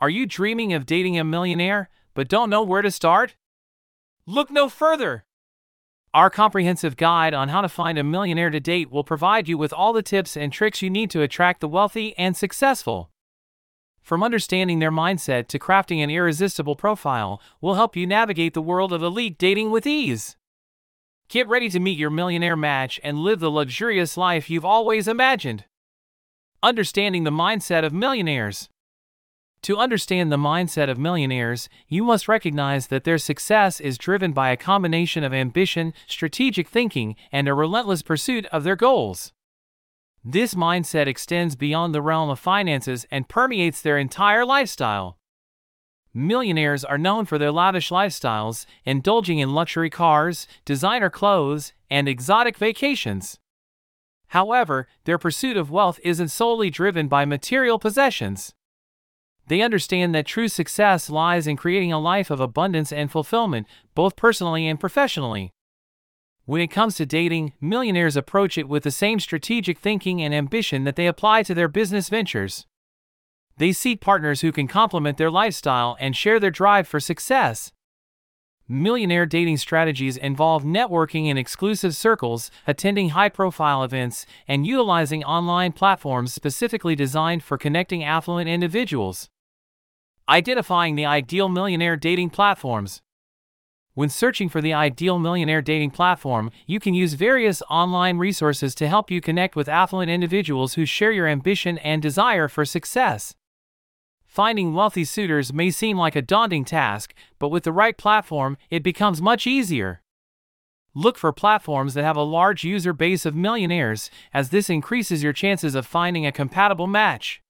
Are you dreaming of dating a millionaire, but don't know where to start? Look no further! Our comprehensive guide on how to find a millionaire to date will provide you with all the tips and tricks you need to attract the wealthy and successful. From understanding their mindset to crafting an irresistible profile, will help you navigate the world of elite dating with ease. Get ready to meet your millionaire match and live the luxurious life you've always imagined. Understanding the mindset of millionaires. To understand the mindset of millionaires, you must recognize that their success is driven by a combination of ambition, strategic thinking, and a relentless pursuit of their goals. This mindset extends beyond the realm of finances and permeates their entire lifestyle. Millionaires are known for their lavish lifestyles, indulging in luxury cars, designer clothes, and exotic vacations. However, their pursuit of wealth isn't solely driven by material possessions. They understand that true success lies in creating a life of abundance and fulfillment, both personally and professionally. When it comes to dating, millionaires approach it with the same strategic thinking and ambition that they apply to their business ventures. They seek partners who can complement their lifestyle and share their drive for success. Millionaire dating strategies involve networking in exclusive circles, attending high profile events, and utilizing online platforms specifically designed for connecting affluent individuals. Identifying the ideal millionaire dating platforms. When searching for the ideal millionaire dating platform, you can use various online resources to help you connect with affluent individuals who share your ambition and desire for success. Finding wealthy suitors may seem like a daunting task, but with the right platform, it becomes much easier. Look for platforms that have a large user base of millionaires, as this increases your chances of finding a compatible match.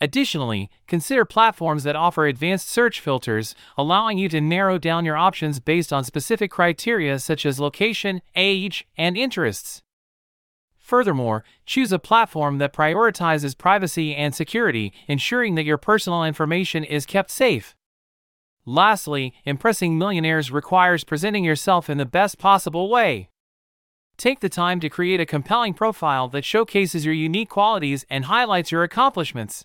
Additionally, consider platforms that offer advanced search filters, allowing you to narrow down your options based on specific criteria such as location, age, and interests. Furthermore, choose a platform that prioritizes privacy and security, ensuring that your personal information is kept safe. Lastly, impressing millionaires requires presenting yourself in the best possible way. Take the time to create a compelling profile that showcases your unique qualities and highlights your accomplishments.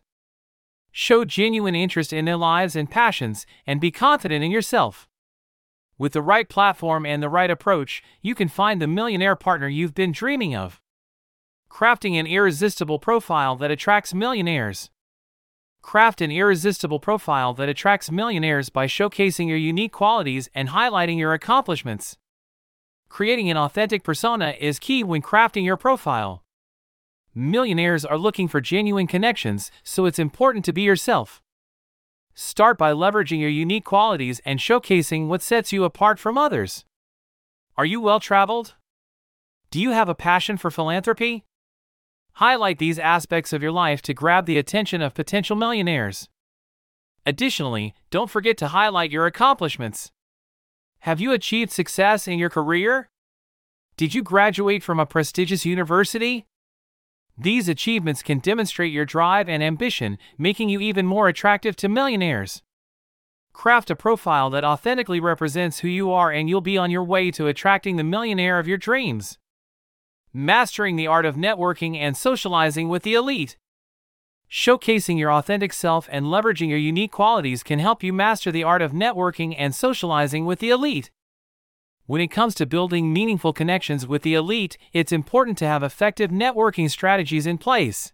Show genuine interest in their lives and passions, and be confident in yourself. With the right platform and the right approach, you can find the millionaire partner you've been dreaming of. Crafting an irresistible profile that attracts millionaires. Craft an irresistible profile that attracts millionaires by showcasing your unique qualities and highlighting your accomplishments. Creating an authentic persona is key when crafting your profile. Millionaires are looking for genuine connections, so it's important to be yourself. Start by leveraging your unique qualities and showcasing what sets you apart from others. Are you well traveled? Do you have a passion for philanthropy? Highlight these aspects of your life to grab the attention of potential millionaires. Additionally, don't forget to highlight your accomplishments. Have you achieved success in your career? Did you graduate from a prestigious university? These achievements can demonstrate your drive and ambition, making you even more attractive to millionaires. Craft a profile that authentically represents who you are, and you'll be on your way to attracting the millionaire of your dreams. Mastering the art of networking and socializing with the elite. Showcasing your authentic self and leveraging your unique qualities can help you master the art of networking and socializing with the elite. When it comes to building meaningful connections with the elite, it's important to have effective networking strategies in place.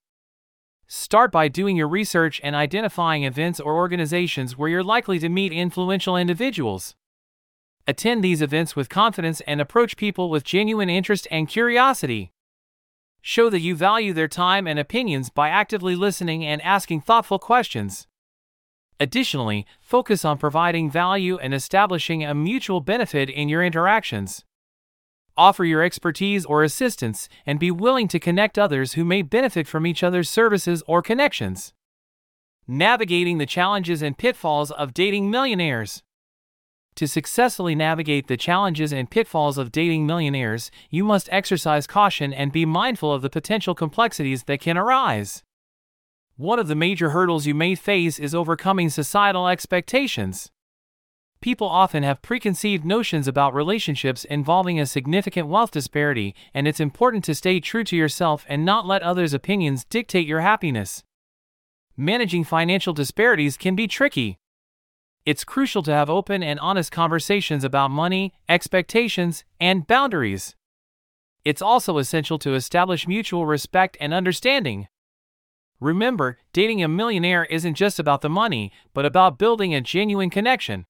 Start by doing your research and identifying events or organizations where you're likely to meet influential individuals. Attend these events with confidence and approach people with genuine interest and curiosity. Show that you value their time and opinions by actively listening and asking thoughtful questions. Additionally, focus on providing value and establishing a mutual benefit in your interactions. Offer your expertise or assistance and be willing to connect others who may benefit from each other's services or connections. Navigating the challenges and pitfalls of dating millionaires. To successfully navigate the challenges and pitfalls of dating millionaires, you must exercise caution and be mindful of the potential complexities that can arise. One of the major hurdles you may face is overcoming societal expectations. People often have preconceived notions about relationships involving a significant wealth disparity, and it's important to stay true to yourself and not let others' opinions dictate your happiness. managing financial disparities can be tricky. It's crucial to have open and honest conversations about money, expectations, and boundaries. It's also essential to establish mutual respect and understanding. Remember, dating a millionaire isn't just about the money, but about building a genuine connection.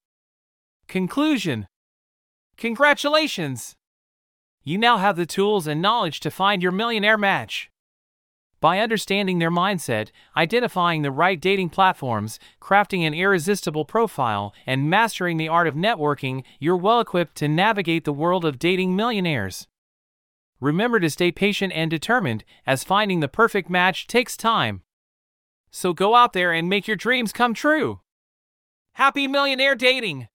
Conclusion Congratulations! You now have the tools and knowledge to find your millionaire match. By understanding their mindset, identifying the right dating platforms, crafting an irresistible profile, and mastering the art of networking, you're well equipped to navigate the world of dating millionaires. Remember to stay patient and determined, as finding the perfect match takes time. So go out there and make your dreams come true. Happy millionaire dating!